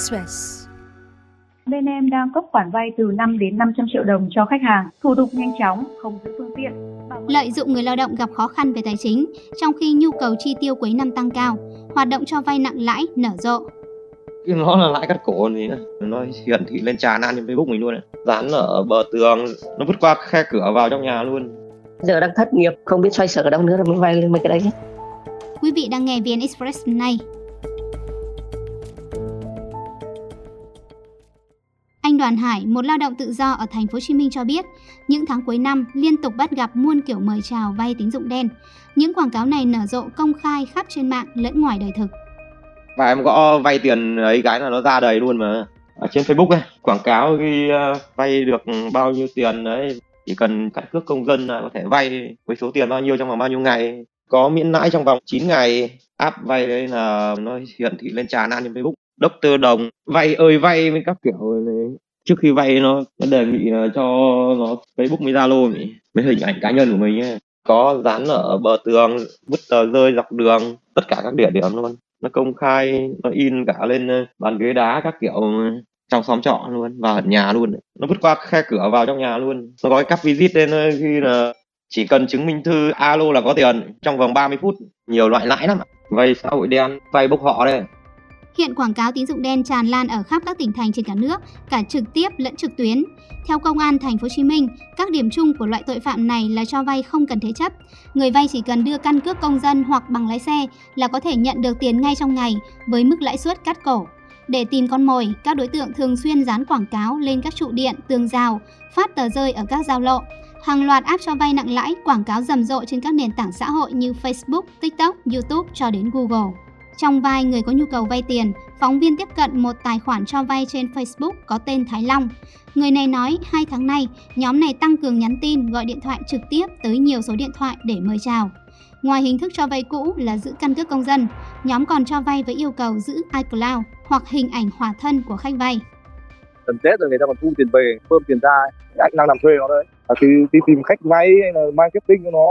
Express. Bên em đang cấp khoản vay từ 5 đến 500 triệu đồng cho khách hàng, thủ tục nhanh chóng, không giữ phương tiện. Lợi dụng người lao động gặp khó khăn về tài chính, trong khi nhu cầu chi tiêu cuối năm tăng cao, hoạt động cho vay nặng lãi nở rộ. nó là lãi cắt cổ thì nó hiển thị lên tràn lan trên Facebook mình luôn ấy. dán ở bờ tường nó vứt qua khe cửa vào trong nhà luôn giờ đang thất nghiệp không biết xoay sở ở đâu nữa rồi mới vay mấy cái đấy chứ. Quý vị đang nghe VN Express này. Đoàn Hải, một lao động tự do ở thành phố Hồ Chí Minh cho biết, những tháng cuối năm liên tục bắt gặp muôn kiểu mời chào vay tín dụng đen. Những quảng cáo này nở rộ công khai khắp trên mạng lẫn ngoài đời thực. và em gõ vay tiền ấy cái là nó ra đầy luôn mà ở trên Facebook ấy quảng cáo ghi ờ, vay được bao nhiêu tiền đấy chỉ cần căn cước công dân là có thể vay với số tiền bao nhiêu trong vòng bao nhiêu ngày có miễn lãi trong vòng 9 ngày app vay đấy là nó hiển thị lên tràn lan trên Facebook Doctor Đồng vay ơi vay với các kiểu này trước khi vay nó, nó đề nghị là cho nó Facebook với Zalo mấy hình ảnh cá nhân của mình ấy. có dán ở bờ tường vứt tờ rơi dọc đường tất cả các địa điểm luôn. Nó công khai nó in cả lên ờ, bàn ghế đá các kiểu trong xóm trọ luôn và ở nhà luôn. Nó vứt qua khe cửa vào trong nhà luôn. Nó có cái cắp visit lên ờ, khi là chỉ cần chứng minh thư alo là có tiền. Trong vòng 30 phút nhiều loại lãi lắm vay xã hội đen vay bốc họ đây. Hiện quảng cáo tín dụng đen tràn lan ở khắp các tỉnh thành trên cả nước, cả trực tiếp lẫn trực tuyến. Theo Công an Thành phố Hồ Chí Minh, các điểm chung của loại tội phạm này là cho vay không cần thế chấp. Người vay chỉ cần đưa căn cước công dân hoặc bằng lái xe là có thể nhận được tiền ngay trong ngày với mức lãi suất cắt cổ. Để tìm con mồi, các đối tượng thường xuyên dán quảng cáo lên các trụ điện, tường rào, phát tờ rơi ở các giao lộ. Hàng loạt app cho vay nặng lãi quảng cáo rầm rộ trên các nền tảng xã hội như Facebook, TikTok, YouTube cho đến Google. Trong vai người có nhu cầu vay tiền, phóng viên tiếp cận một tài khoản cho vay trên Facebook có tên Thái Long. Người này nói hai tháng nay, nhóm này tăng cường nhắn tin, gọi điện thoại trực tiếp tới nhiều số điện thoại để mời chào. Ngoài hình thức cho vay cũ là giữ căn cước công dân, nhóm còn cho vay với yêu cầu giữ iCloud hoặc hình ảnh hòa thân của khách vay. gần Tết rồi người ta còn thu tiền về bơm tiền ra anh đang làm thuê nó đấy à, thì, thì tìm khách vay hay là marketing cho nó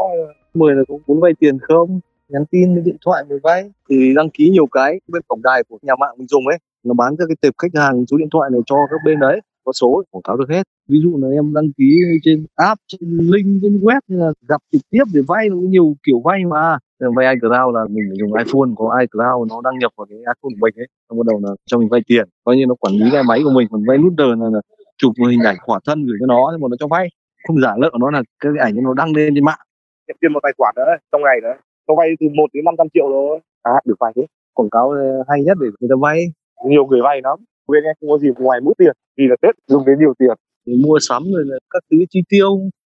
mười là cũng muốn vay tiền không nhắn tin điện thoại người vay. Thì đăng ký nhiều cái bên tổng đài của nhà mạng mình dùng ấy nó bán các cái tệp khách hàng số điện thoại này cho các bên đấy có số quảng cáo được hết. Ví dụ là em đăng ký trên app trên link trên web như là gặp trực tiếp để vay nó nhiều kiểu vay mà. Vay iCloud là mình phải dùng iPhone có iCloud nó đăng nhập vào cái iPhone của mình ấy nó bắt đầu là cho mình vay tiền. Coi như nó quản lý cái máy của mình còn vay nút đờ là, là chụp một hình ảnh khỏa thân gửi cho nó nhưng mà nó cho vay. Không giả lợ nó là cái ảnh nó đăng lên trên mạng. Nhận tiền một tài khoản nữa trong ngày nữa cho vay từ 1 đến 500 triệu thôi à được vay thế. Quảng cáo ờ, hay nhất để người ta vay. Nhiều người vay lắm. Bên em không có gì ngoài mỗi tiền vì là tết dùng đến nhiều tiền. Để mua sắm rồi là các thứ chi tiêu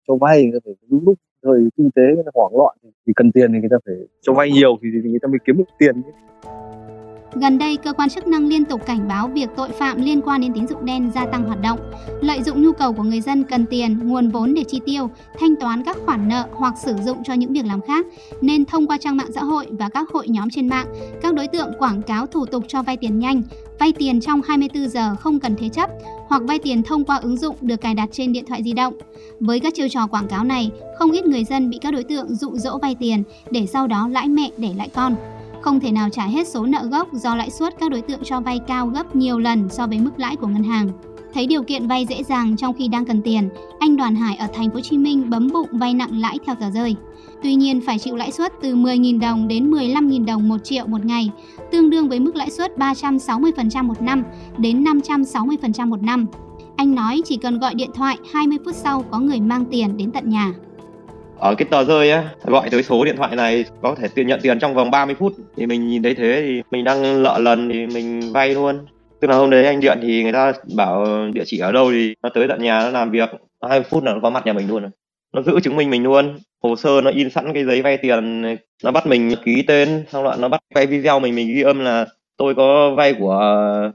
cho vay người ta phải đúng lúc. Thời kinh tế nó hoảng loạn thì cần tiền thì người ta phải cho vay nhiều thì, thì người ta mới kiếm được tiền. Gần đây, cơ quan chức năng liên tục cảnh báo việc tội phạm liên quan đến tín dụng đen gia tăng hoạt động, lợi dụng nhu cầu của người dân cần tiền, nguồn vốn để chi tiêu, thanh toán các khoản nợ hoặc sử dụng cho những việc làm khác, nên thông qua trang mạng xã hội và các hội nhóm trên mạng, các đối tượng quảng cáo thủ tục cho vay tiền nhanh, vay tiền trong 24 giờ không cần thế chấp hoặc vay tiền thông qua ứng dụng được cài đặt trên điện thoại di động. Với các chiêu trò quảng cáo này, không ít người dân bị các đối tượng dụ dỗ vay tiền để sau đó lãi mẹ để lãi con không thể nào trả hết số nợ gốc do lãi suất các đối tượng cho vay cao gấp nhiều lần so với mức lãi của ngân hàng. Thấy điều kiện vay dễ dàng trong khi đang cần tiền, anh Đoàn Hải ở thành phố Hồ Chí Minh bấm bụng vay nặng lãi theo tờ rơi. Tuy nhiên phải chịu lãi suất từ 10.000 đồng đến 15.000 đồng 1 triệu một ngày, tương đương với mức lãi suất 360% một năm đến 560% một năm. Anh nói chỉ cần gọi điện thoại 20 phút sau có người mang tiền đến tận nhà ở cái tờ rơi á gọi tới số điện thoại này, có thể tiền, nhận tiền trong vòng 30 phút. Thì mình nhìn thấy thế thì mình đang lợ lần thì mình vay luôn. Tức là hôm đấy anh điện thì người ta bảo, địa chỉ ở đâu thì nó tới tận nhà, nó làm việc. Hai phút là nó có mặt nhà mình luôn rồi. Nó giữ chứng minh mình luôn. Hồ sơ nó in sẵn cái giấy vay tiền nó bắt mình ký tên, xong rồi nó bắt quay video mình mình ghi âm là, tôi có vay của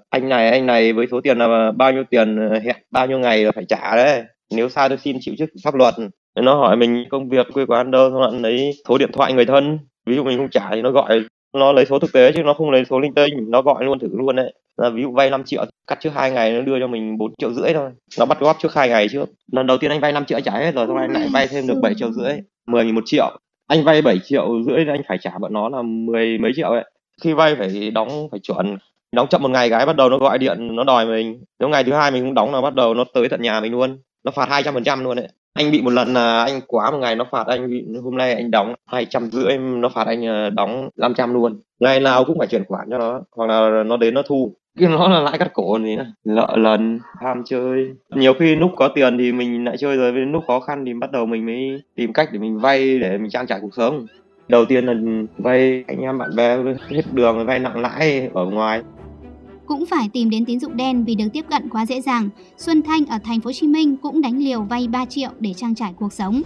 anh này anh này với số tiền là bao nhiêu tiền, hẹn bao nhiêu ngày là phải trả đấy. Nếu sai tôi xin chịu trước pháp luật nó hỏi mình công việc, quê quán đâu, xong rồi lấy số điện thoại người thân. Ví dụ mình không trả thì nó gọi, nó lấy số thực tế chứ nó không lấy số linh tinh, nó gọi luôn thử luôn đấy. Là ví dụ vay 5 triệu cắt trước hai ngày, nó đưa cho mình 4 triệu rưỡi thôi. Nó bắt góp trước hai ngày trước. Lần đầu tiên anh vay 5 triệu trả hết rồi, xong anh lại vay thêm được 7 triệu rưỡi 10 nghìn một triệu. Anh vay 7 triệu rưỡi anh phải trả bọn nó là 10 mấy triệu ấy. Khi vay phải đóng, phải chuẩn. Đóng chậm một ngày cái bắt đầu nó gọi điện, nó đòi mình. Nếu ngày thứ hai mình không đóng là bắt đầu nó tới tận nhà mình luôn nó phạt hai trăm phần trăm luôn đấy. Anh bị một lần là anh quá một ngày nó phạt anh, bị hôm nay anh đóng hai trăm rưỡi, nó phạt anh ờ, đóng 500 luôn. Ngày nào cũng phải chuyển khoản cho nó, hoặc là nó đến nó thu. Cái nó là lãi cắt cổ gì nữa lợ lần, ham chơi. Nhiều khi lúc có tiền thì mình lại chơi rồi, với lúc khó khăn thì bắt đầu mình mới tìm cách để mình vay, để mình trang trải cuộc sống. Đầu tiên là vay anh em bạn bè, hết đường, vay nặng lãi ở ngoài cũng phải tìm đến tín dụng đen vì được tiếp cận quá dễ dàng. Xuân Thanh ở thành phố Hồ Chí Minh cũng đánh liều vay 3 triệu để trang trải cuộc sống.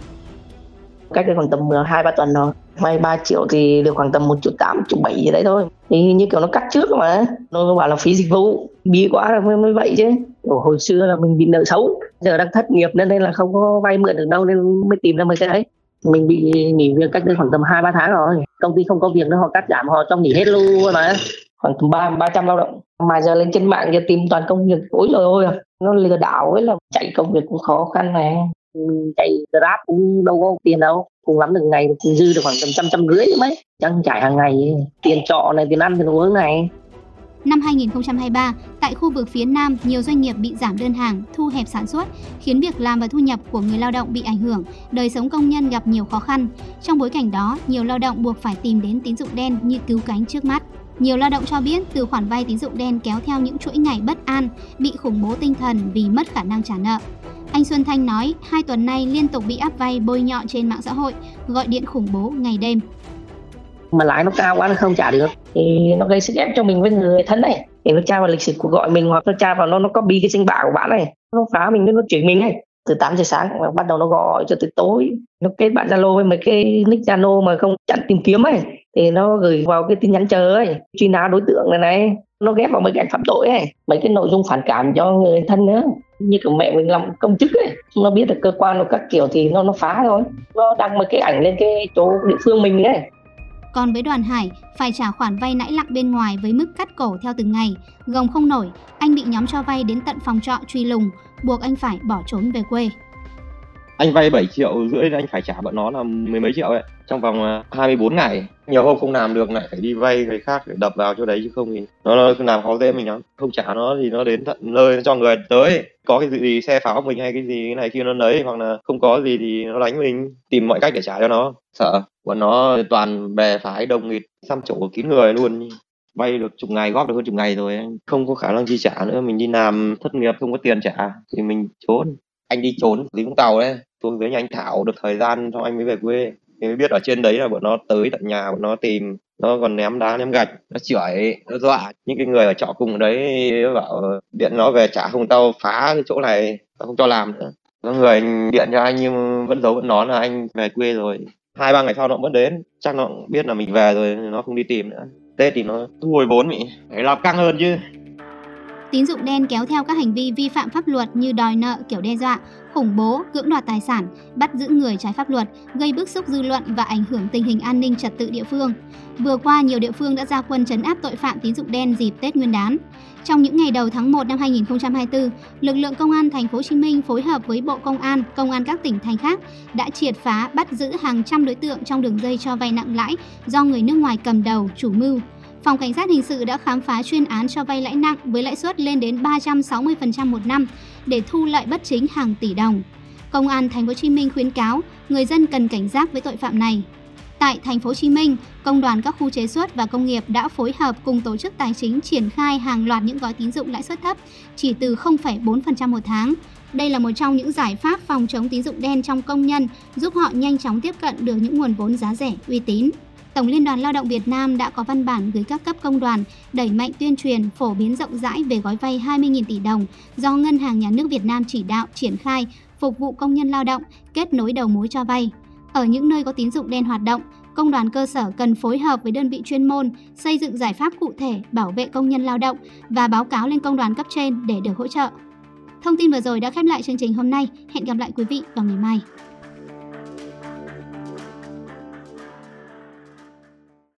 Cách đây khoảng tầm ờ, 2 3 tuần rồi. Vay 3 triệu thì được khoảng tầm 1 triệu 8, triệu 7 gì đấy thôi. Thì như kiểu nó cắt trước mà. Nó bảo là phí dịch vụ. Bí quá là mới, mới vậy chứ. Ủa, hồi xưa là mình bị nợ xấu. Giờ đang thất nghiệp nên là không có vay mượn được đâu nên mới tìm ra mấy cái đấy mình bị nghỉ việc cách đây khoảng tầm hai ba tháng rồi công ty không có việc nữa họ cắt giảm họ cho nghỉ hết luôn mà khoảng ba ba trăm lao động. Mà giờ lên trên mạng giờ tìm toàn công việc. Ối rồi ôi à, nó lừa đảo ấy là chạy công việc cũng khó khăn này. Ừ, chạy grab cũng đâu có tiền đâu cùng lắm được ngày dư được khoảng tầm trăm trăm rưỡi mấy. Trang trải hàng ngày tiền trọ này tiền ăn tiền uống này. Năm 2023, tại khu vực phía Nam, nhiều doanh nghiệp bị giảm đơn hàng, thu hẹp sản xuất, khiến việc làm và thu nhập của người lao động bị ảnh hưởng, đời sống công nhân gặp nhiều khó khăn. Trong bối cảnh đó, nhiều lao động buộc phải tìm đến tín dụng đen như cứu cánh trước mắt. Nhiều lao động cho biết từ khoản vay tín dụng đen kéo theo những chuỗi ngày bất an, bị khủng bố tinh thần vì mất khả năng trả nợ. Anh Xuân Thanh nói, hai tuần nay liên tục bị áp vay bôi nhọ trên mạng xã hội, gọi điện khủng bố ngày đêm. Mà lãi nó cao quá nó không trả được, thì nó gây sức ép cho mình với người thân này. Thì nó tra vào lịch sử cuộc gọi mình hoặc nó tra vào nó nó copy cái danh bạ của bạn này, nó phá mình nó chuyển mình này từ 8 giờ sáng bắt đầu nó gọi cho tới tối. Nó kết bạn zalo với mấy cái nick zalo mà không chặn tìm kiếm ấy, thì nó gửi vào cái tin nhắn chờ ấy, truy nã đối tượng này này. Nó ghép vào mấy cái phạm tội ấy, mấy cái nội dung phản cảm cho người thân nữa. Như kiểu mẹ mình làm công chức ấy nó biết được cơ quan các kiểu thì nó nó phá thôi. Nó đăng mấy cái ảnh lên cái chỗ địa phương mình ấy còn với đoàn Hải, phải trả khoản vay lãi nặng bên ngoài với mức cắt cổ theo từng ngày. Gồng không nổi, anh bị nhóm cho vay đến tận phòng trọ truy lùng, buộc anh phải bỏ trốn về quê anh vay 7 triệu rưỡi anh phải trả bọn nó là mười mấy triệu ấy. Trong vòng à, 24 ngày. Nhiều hôm không làm được lại phải đi vay người khác để đập vào chỗ đấy chứ không thì nó, nó làm khó dễ mình lắm. Không trả nó thì nó đến tận nơi cho người tới. Có cái gì xe pháo mình hay cái gì cái này kia nó lấy hoặc là không có gì thì nó đánh mình. Tìm mọi cách để trả cho nó. Sợ bọn nó toàn bè phái đồng nghịt xăm chỗ kín người luôn. Vay được chục ngày góp được hơn chục ngày rồi. Không có khả năng chi trả nữa. Mình đi làm thất nghiệp không có tiền trả thì mình trốn anh đi trốn, đi vũng tàu đấy, xuống dưới nhà anh thảo được thời gian xong anh mới về quê. Thì mới biết ở trên đấy là bọn nó tới tận nhà, bọn nó tìm, nó còn ném đá, ném gạch, nó chửi, nó dọa. Những cái người ở trọ cùng đấy bảo, điện nó về trả không tao phá cái chỗ này, tao không cho làm nữa. Có người điện cho anh nhưng vẫn giấu vẫn nói là anh về quê rồi. Hai, ba ngày sau nó vẫn đến, chắc nó cũng biết là mình về rồi, nó không đi tìm nữa. Tết thì nó thu hồi vốn mình phải làm căng hơn chứ. Tín dụng đen kéo theo các hành vi vi phạm pháp luật như đòi nợ kiểu đe dọa, khủng bố, cưỡng đoạt tài sản, bắt giữ người trái pháp luật, gây bức xúc dư luận và ảnh hưởng tình hình an ninh trật tự địa phương. Vừa qua, nhiều địa phương đã ra quân chấn áp tội phạm tín dụng đen dịp Tết Nguyên đán. Trong những ngày đầu tháng 1 năm 2024, lực lượng công an thành phố Hồ Chí Minh phối hợp với Bộ Công an, công an các tỉnh thành khác đã triệt phá bắt giữ hàng trăm đối tượng trong đường dây cho vay nặng lãi do người nước ngoài cầm đầu, chủ mưu. Phòng Cảnh sát Hình sự đã khám phá chuyên án cho vay lãi nặng với lãi suất lên đến 360% một năm để thu lợi bất chính hàng tỷ đồng. Công an Thành phố Hồ Chí Minh khuyến cáo người dân cần cảnh giác với tội phạm này. Tại Thành phố Hồ Chí Minh, công đoàn các khu chế xuất và công nghiệp đã phối hợp cùng tổ chức tài chính triển khai hàng loạt những gói tín dụng lãi suất thấp, chỉ từ 0,4% một tháng. Đây là một trong những giải pháp phòng chống tín dụng đen trong công nhân, giúp họ nhanh chóng tiếp cận được những nguồn vốn giá rẻ, uy tín. Tổng Liên đoàn Lao động Việt Nam đã có văn bản gửi các cấp công đoàn đẩy mạnh tuyên truyền, phổ biến rộng rãi về gói vay 20.000 tỷ đồng do Ngân hàng Nhà nước Việt Nam chỉ đạo triển khai phục vụ công nhân lao động, kết nối đầu mối cho vay. Ở những nơi có tín dụng đen hoạt động, công đoàn cơ sở cần phối hợp với đơn vị chuyên môn, xây dựng giải pháp cụ thể bảo vệ công nhân lao động và báo cáo lên công đoàn cấp trên để được hỗ trợ. Thông tin vừa rồi đã khép lại chương trình hôm nay. Hẹn gặp lại quý vị vào ngày mai.